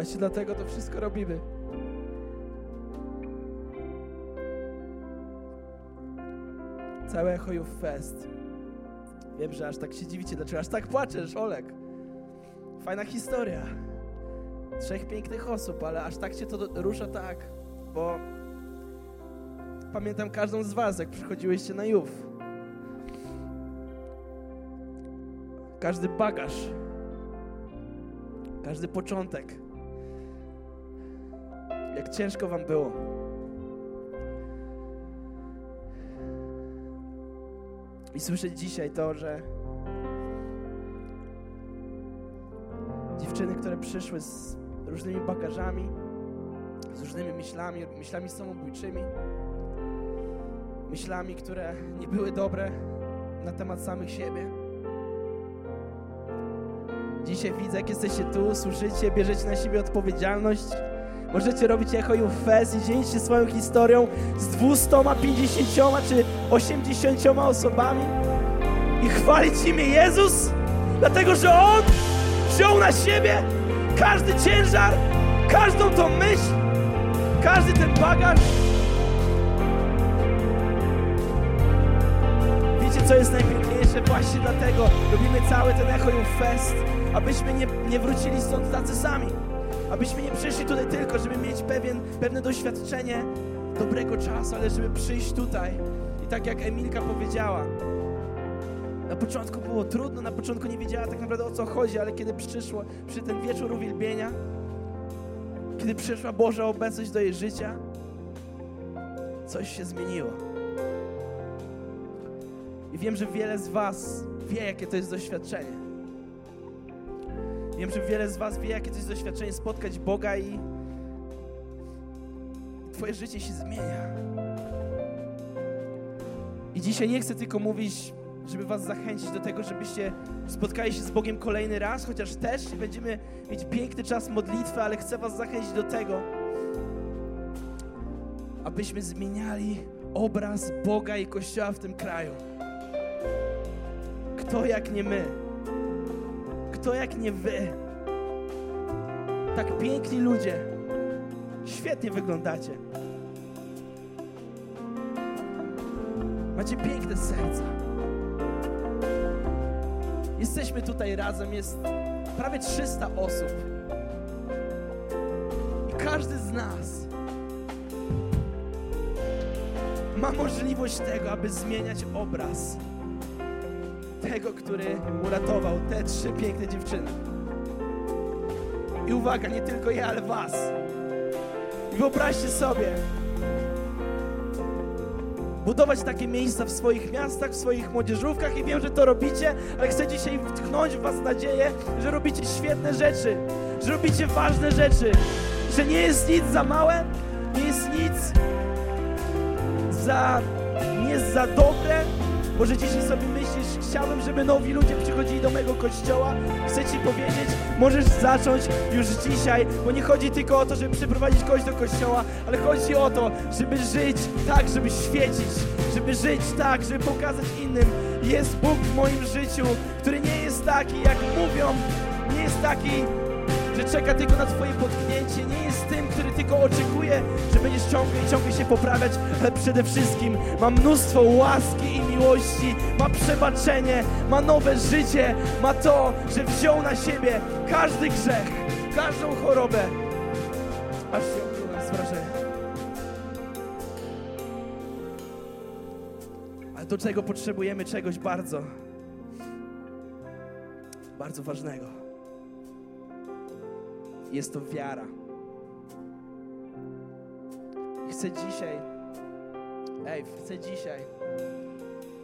Właśnie dlatego to wszystko robimy. Całe Youth Fest. Wiem, że aż tak się dziwicie, dlaczego aż tak płaczesz, Olek. Fajna historia. Trzech pięknych osób, ale aż tak cię to rusza tak, bo pamiętam każdą z was, jak przychodziłyście na Youth. Każdy bagaż, każdy początek. Jak ciężko wam było. I słyszę dzisiaj to, że dziewczyny, które przyszły z różnymi bagażami, z różnymi myślami, myślami samobójczymi, myślami, które nie były dobre na temat samych siebie. Dzisiaj widzę, jak jesteście tu, słyszycie, bierzecie na siebie odpowiedzialność. Możecie robić Echo You Fest i dzielić się swoją historią z 250 czy 80 osobami i chwalić imię Jezus, dlatego że On wziął na siebie każdy ciężar, każdą tą myśl, każdy ten bagaż. Wiecie, co jest najpiękniejsze? Właśnie dlatego robimy cały ten Echo Fest, abyśmy nie, nie wrócili stąd tacy sami. Abyśmy nie przyszli tutaj tylko, żeby mieć pewien, pewne doświadczenie dobrego czasu, ale żeby przyjść tutaj. I tak jak Emilka powiedziała, na początku było trudno, na początku nie wiedziała tak naprawdę o co chodzi, ale kiedy przyszło, przy ten wieczór uwielbienia, kiedy przyszła Boża obecność do jej życia, coś się zmieniło. I wiem, że wiele z Was wie, jakie to jest doświadczenie. Wiem, że wiele z Was wie, jakie to jest doświadczenie spotkać Boga i Twoje życie się zmienia. I dzisiaj nie chcę tylko mówić, żeby Was zachęcić do tego, żebyście spotkali się z Bogiem kolejny raz, chociaż też będziemy mieć piękny czas modlitwy, ale chcę Was zachęcić do tego, abyśmy zmieniali obraz Boga i Kościoła w tym kraju. Kto jak nie my? Kto jak nie wy? Tak piękni ludzie. Świetnie wyglądacie. Macie piękne serca. Jesteśmy tutaj razem, jest prawie 300 osób. I każdy z nas ma możliwość tego, aby zmieniać obraz tego, który uratował te trzy piękne dziewczyny. I uwaga, nie tylko ja, ale was. I wyobraźcie sobie, budować takie miejsca w swoich miastach, w swoich młodzieżówkach i wiem, że to robicie, ale chcę dzisiaj wtchnąć w was nadzieję, że robicie świetne rzeczy, że robicie ważne rzeczy, że nie jest nic za małe, nie jest nic za, nie jest za dobre, może dzisiaj sobie myślisz, chciałbym, żeby nowi ludzie przychodzili do mojego kościoła. Chcę Ci powiedzieć, możesz zacząć już dzisiaj, bo nie chodzi tylko o to, żeby przyprowadzić kogoś do kościoła, ale chodzi o to, żeby żyć tak, żeby świecić, żeby żyć tak, żeby pokazać innym. Jest Bóg w moim życiu, który nie jest taki, jak mówią, nie jest taki, że czeka tylko na Twoje potknięcie, nie jest tym, który tylko oczekuje, że będziesz ciągle i ciągle się poprawiać, ale przede wszystkim ma mnóstwo łaski i miłości, ma przebaczenie, ma nowe życie, ma to, że wziął na siebie każdy grzech, każdą chorobę. Aż się oplułem z. Ale do czego potrzebujemy czegoś bardzo, bardzo ważnego. Jest to wiara. I chcę dzisiaj Ej, chcę dzisiaj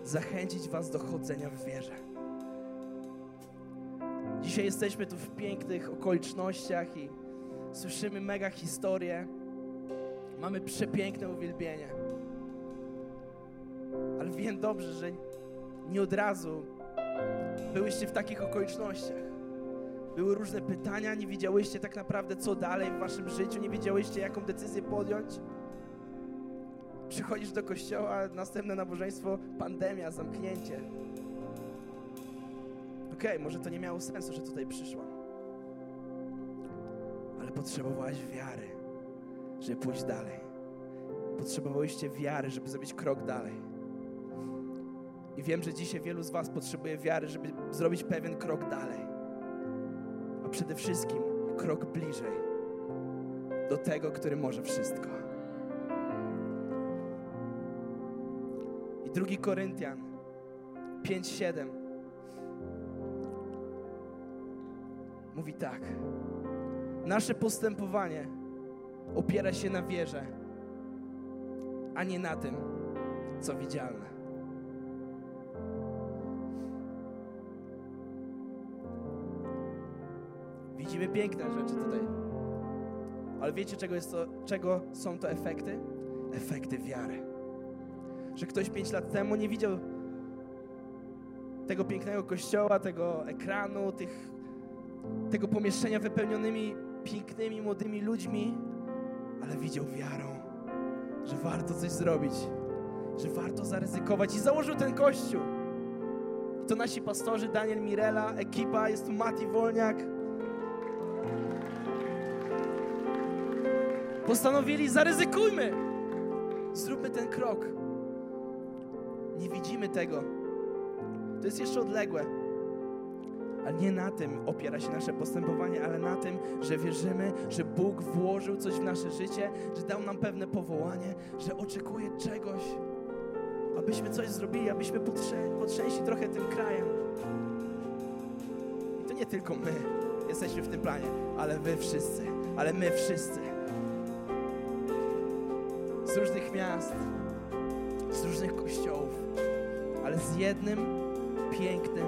zachęcić Was do chodzenia w wierze. Dzisiaj jesteśmy tu w pięknych okolicznościach i słyszymy mega historie. Mamy przepiękne uwielbienie. Ale wiem dobrze, że nie od razu byłyście w takich okolicznościach. Były różne pytania, nie wiedziałyście tak naprawdę, co dalej w waszym życiu, nie wiedziałyście, jaką decyzję podjąć. Przychodzisz do kościoła, następne nabożeństwo, pandemia, zamknięcie. Okej, okay, może to nie miało sensu, że tutaj przyszłam. Ale potrzebowałaś wiary, żeby pójść dalej. Potrzebowałyście wiary, żeby zrobić krok dalej. I wiem, że dzisiaj wielu z Was potrzebuje wiary, żeby zrobić pewien krok dalej. A przede wszystkim krok bliżej do tego, który może wszystko. I drugi Koryntian 5:7 mówi tak. Nasze postępowanie opiera się na wierze, a nie na tym, co widzialne. Widzimy piękne rzeczy tutaj. Ale wiecie, czego, jest to, czego są to efekty? Efekty wiary. Że ktoś pięć lat temu nie widział tego pięknego kościoła, tego ekranu, tych, tego pomieszczenia wypełnionymi pięknymi, młodymi ludźmi, ale widział wiarą, że warto coś zrobić, że warto zaryzykować i założył ten kościół. I to nasi pastorzy, Daniel Mirela, ekipa, jest tu Mati Wolniak, Postanowili, zaryzykujmy. Zróbmy ten krok. Nie widzimy tego. To jest jeszcze odległe. Ale nie na tym opiera się nasze postępowanie, ale na tym, że wierzymy, że Bóg włożył coś w nasze życie, że dał nam pewne powołanie, że oczekuje czegoś, abyśmy coś zrobili, abyśmy potrzęśli trochę tym krajem. I to nie tylko my jesteśmy w tym planie, ale wy wszyscy, ale my wszyscy z różnych miast, z różnych kościołów, ale z jednym pięknym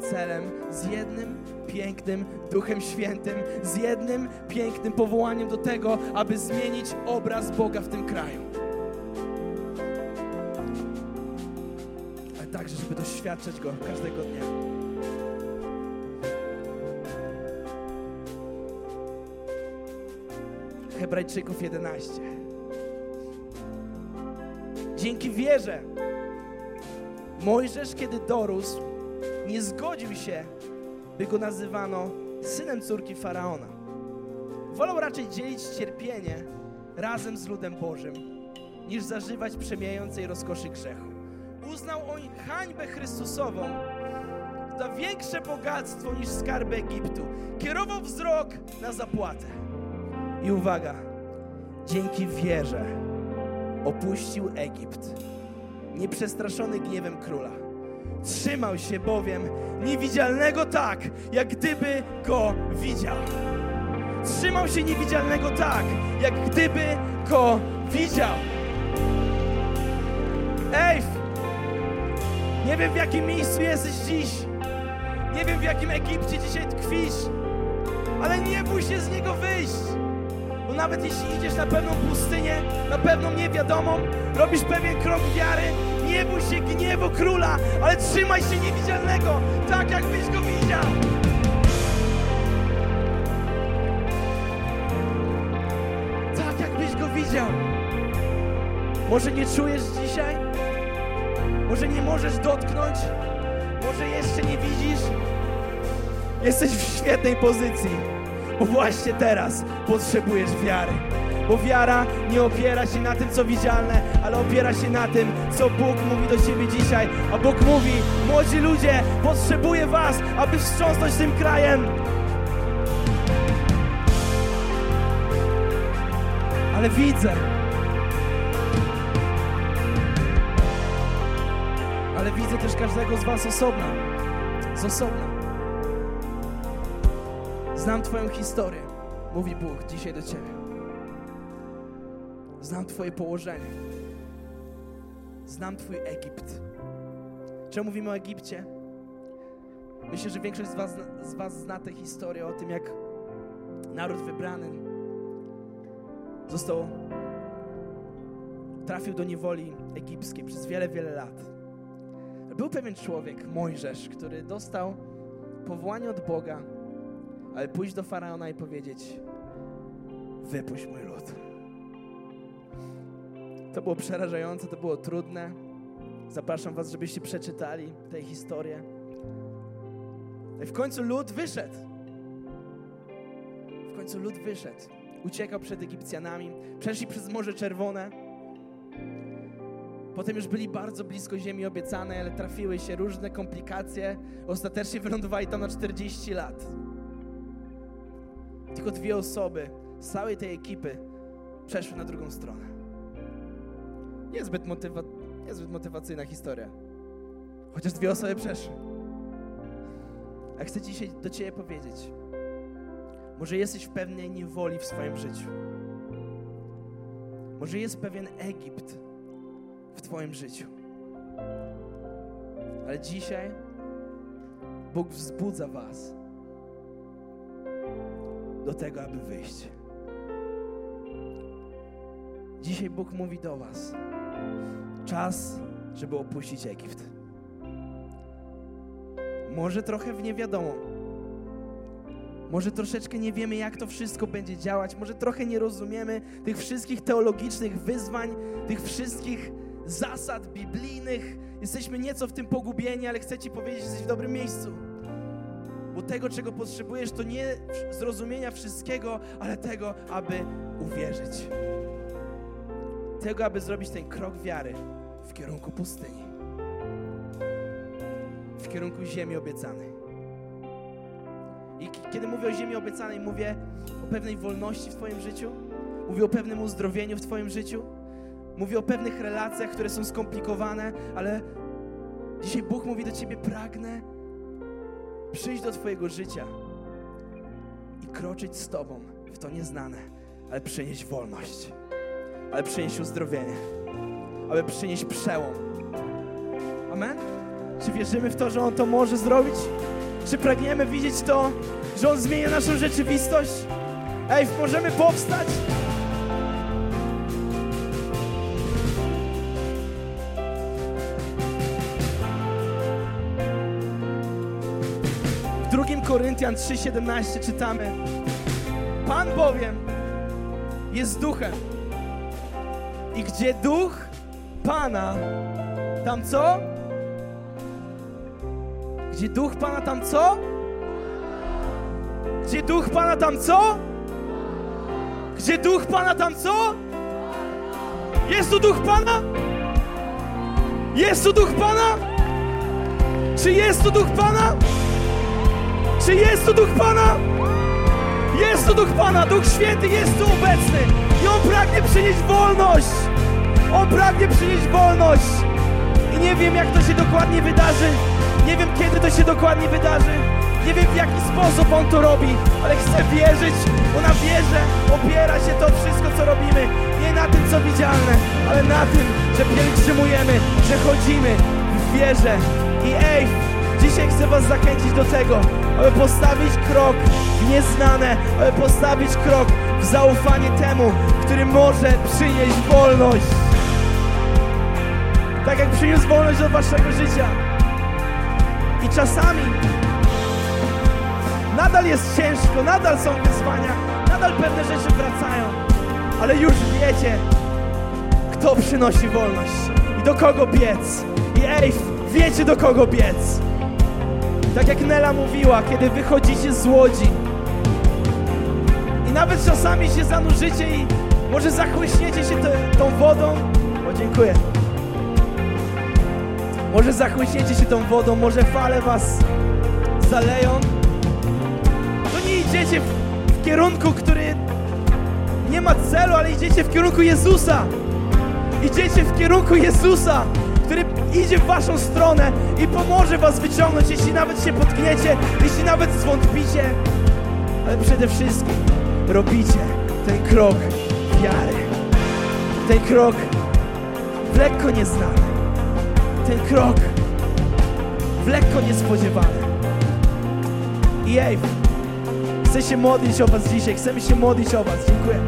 celem, z jednym pięknym Duchem Świętym, z jednym pięknym powołaniem do tego, aby zmienić obraz Boga w tym kraju. Ale także, żeby doświadczać Go każdego dnia. Hebrajczyków 11. Dzięki wierze Mojżesz, kiedy dorósł, nie zgodził się, by go nazywano synem córki Faraona. Wolał raczej dzielić cierpienie razem z ludem Bożym, niż zażywać przemijającej rozkoszy grzechu. Uznał on hańbę Chrystusową za większe bogactwo niż skarby Egiptu. Kierował wzrok na zapłatę. I uwaga, dzięki wierze opuścił Egipt, nieprzestraszony gniewem króla. Trzymał się bowiem niewidzialnego tak, jak gdyby go widział. Trzymał się niewidzialnego tak, jak gdyby go widział. Ej, nie wiem w jakim miejscu jesteś dziś, nie wiem w jakim Egipcie dzisiaj tkwisz, ale nie bój się z niego wyjść. Nawet jeśli idziesz na pewną pustynię, na pewną niewiadomą, robisz pewien krok wiary, nie bój się gniewu króla, ale trzymaj się niewidzialnego, tak jakbyś go widział. Tak jakbyś go widział. Może nie czujesz dzisiaj? Może nie możesz dotknąć? Może jeszcze nie widzisz? Jesteś w świetnej pozycji bo właśnie teraz potrzebujesz wiary. Bo wiara nie opiera się na tym, co widzialne, ale opiera się na tym, co Bóg mówi do Ciebie dzisiaj. A Bóg mówi, młodzi ludzie, potrzebuję Was, aby wstrząsnąć tym krajem. Ale widzę, ale widzę też każdego z Was osobna. Z osobna. Znam Twoją historię, mówi Bóg dzisiaj do Ciebie. Znam Twoje położenie. znam Twój Egipt. Czemu mówimy o Egipcie? Myślę, że większość z was, z was zna tę historię o tym, jak naród wybrany został, trafił do niewoli egipskiej przez wiele, wiele lat. Był pewien człowiek, Mojżesz, który dostał powołanie od Boga, ale pójść do Faraona i powiedzieć wypuść mój lud. To było przerażające, to było trudne. Zapraszam was, żebyście przeczytali tę historię. I w końcu lud wyszedł. W końcu lud wyszedł. Uciekał przed Egipcjanami, przeszli przez Morze Czerwone. Potem już byli bardzo blisko ziemi obiecanej, ale trafiły się różne komplikacje. Ostatecznie wylądowali tam na 40 lat. Tylko dwie osoby z całej tej ekipy przeszły na drugą stronę. Niezbyt, motywa niezbyt motywacyjna historia. Chociaż dwie osoby przeszły. A chcę dzisiaj do Ciebie powiedzieć, może jesteś w pewnej niewoli w swoim życiu. Może jest pewien Egipt w Twoim życiu. Ale dzisiaj Bóg wzbudza Was do tego, aby wyjść. Dzisiaj Bóg mówi do Was: czas, żeby opuścić Egipt. Może trochę w niewiadomą. Może troszeczkę nie wiemy, jak to wszystko będzie działać. Może trochę nie rozumiemy tych wszystkich teologicznych wyzwań, tych wszystkich zasad biblijnych. Jesteśmy nieco w tym pogubieni, ale chcę Ci powiedzieć, że jesteś w dobrym miejscu. Bo tego, czego potrzebujesz, to nie zrozumienia wszystkiego, ale tego, aby uwierzyć. Tego, aby zrobić ten krok wiary w kierunku pustyni, w kierunku ziemi obiecanej. I kiedy mówię o ziemi obiecanej, mówię o pewnej wolności w Twoim życiu, mówię o pewnym uzdrowieniu w Twoim życiu, mówię o pewnych relacjach, które są skomplikowane, ale dzisiaj Bóg mówi do Ciebie: pragnę przyjść do Twojego życia i kroczyć z Tobą w to nieznane, ale przynieść wolność, ale przynieść uzdrowienie, aby przynieść przełom. Amen? Czy wierzymy w to, że On to może zrobić? Czy pragniemy widzieć to, że On zmienia naszą rzeczywistość? Ej, możemy powstać? Koryntian 3,17 czytamy Pan bowiem jest duchem i gdzie duch Pana, tam co? Gdzie duch Pana, tam co? Gdzie duch Pana, tam co? Gdzie duch Pana, tam co? Jest tu duch Pana? Jest tu duch Pana? Czy jest tu duch Pana? Czy jest tu duch Pana? Jest tu duch Pana, Duch Święty jest tu obecny i On pragnie przynieść wolność. On pragnie przynieść wolność. I nie wiem, jak to się dokładnie wydarzy. Nie wiem, kiedy to się dokładnie wydarzy. Nie wiem, w jaki sposób On to robi, ale chcę wierzyć, bo na wierze opiera się to wszystko, co robimy. Nie na tym, co widzialne, ale na tym, że pielgrzymujemy, że chodzimy w wierze. I ej, dzisiaj chcę Was zachęcić do tego, aby postawić krok w nieznane, aby postawić krok w zaufanie temu, który może przynieść wolność. Tak jak przyniósł wolność do Waszego życia. I czasami nadal jest ciężko, nadal są wyzwania, nadal pewne rzeczy wracają, ale już wiecie, kto przynosi wolność i do kogo biec. I ej, wiecie do kogo biec. Tak jak Nela mówiła, kiedy wychodzicie z łodzi i nawet czasami się zanurzycie i może zachłyśniecie się te, tą wodą. O, dziękuję. Może zachłyśniecie się tą wodą, może fale was zaleją. To nie idziecie w, w kierunku, który nie ma celu, ale idziecie w kierunku Jezusa. Idziecie w kierunku Jezusa, który idzie w waszą stronę i pomoże was wyciągnąć, jeśli nawet się potkniecie, jeśli nawet zwątpicie. Ale przede wszystkim robicie ten krok wiary. Ten krok w lekko nieznany ten krok w lekko niespodziewany. I ej, chcę się modlić o was dzisiaj, chcemy się modlić o was, dziękuję.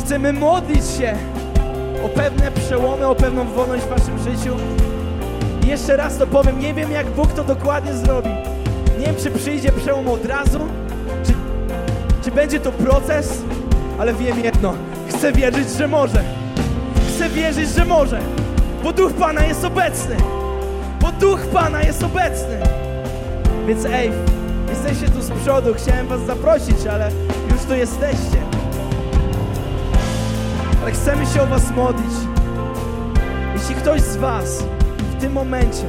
Chcemy modlić się o pewne przełomy, o pewną wolność w waszym życiu. I jeszcze raz to powiem, nie wiem jak Bóg to dokładnie zrobi. Nie wiem, czy przyjdzie przełom od razu, czy, czy będzie to proces, ale wiem jedno. Chcę wierzyć, że może. Chcę wierzyć, że może. Bo Duch Pana jest obecny. Bo Duch Pana jest obecny. Więc ej, jesteście tu z przodu. Chciałem was zaprosić, ale już tu jesteście. Ale chcemy się o was modlić. Jeśli ktoś z was w tym momencie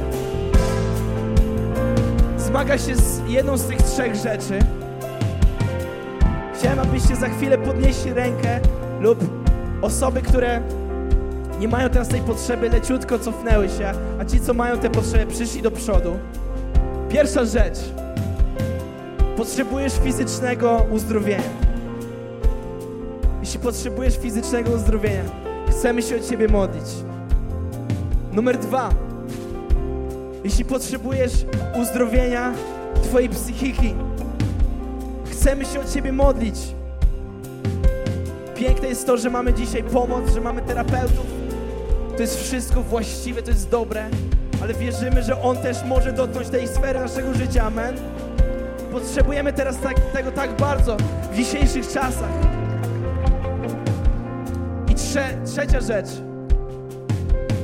zmaga się z jedną z tych trzech rzeczy, chciałem, abyście za chwilę podnieśli rękę lub osoby, które nie mają teraz tej potrzeby, leciutko cofnęły się, a ci, co mają tę potrzebę, przyszli do przodu. Pierwsza rzecz. Potrzebujesz fizycznego uzdrowienia. Jeśli potrzebujesz fizycznego uzdrowienia, chcemy się o Ciebie modlić. Numer dwa. Jeśli potrzebujesz uzdrowienia Twojej psychiki, chcemy się o Ciebie modlić. Piękne jest to, że mamy dzisiaj pomoc, że mamy terapeutów. To jest wszystko właściwe, to jest dobre, ale wierzymy, że On też może dotknąć tej sfery naszego życia. Amen. Potrzebujemy teraz tak, tego tak bardzo w dzisiejszych czasach. Trze, trzecia rzecz.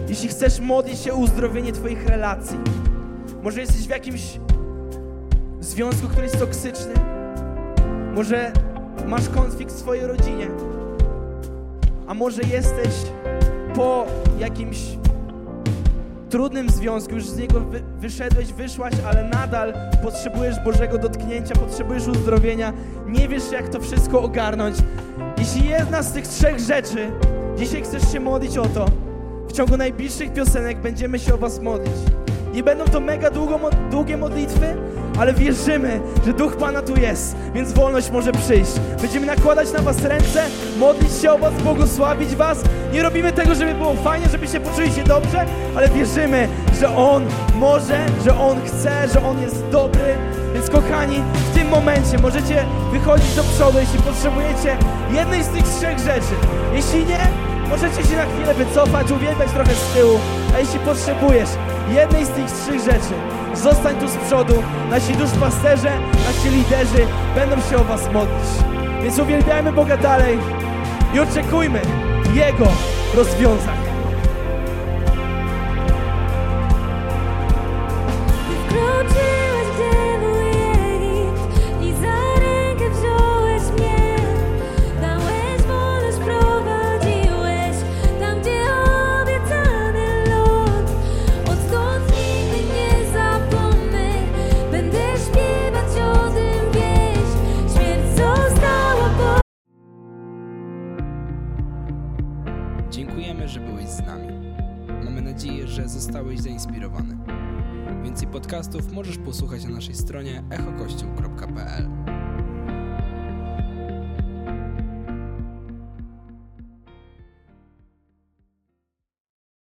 Jeśli chcesz modlić się o uzdrowienie Twoich relacji, może jesteś w jakimś związku, który jest toksyczny, może masz konflikt w swojej rodzinie, a może jesteś po jakimś trudnym związku, już z niego wy, wyszedłeś, wyszłaś, ale nadal potrzebujesz Bożego dotknięcia, potrzebujesz uzdrowienia, nie wiesz jak to wszystko ogarnąć. Jeśli jedna z tych trzech rzeczy, dzisiaj chcesz się modlić o to, w ciągu najbliższych piosenek będziemy się o Was modlić. Nie będą to mega długo, długie modlitwy, ale wierzymy, że Duch Pana tu jest, więc wolność może przyjść. Będziemy nakładać na Was ręce, modlić się o Was, błogosławić Was. Nie robimy tego, żeby było fajnie, żebyście poczuli się dobrze, ale wierzymy, że On może, że On chce, że On jest dobry. Więc kochani, w tym momencie możecie wychodzić do przodu, jeśli potrzebujecie jednej z tych trzech rzeczy. Jeśli nie, możecie się na chwilę wycofać, uwielbiać trochę z tyłu. A jeśli potrzebujesz jednej z tych trzech rzeczy, zostań tu z przodu. Nasi duszpasterze, nasi liderzy będą się o Was modlić. Więc uwielbiajmy Boga dalej i oczekujmy Jego rozwiązań.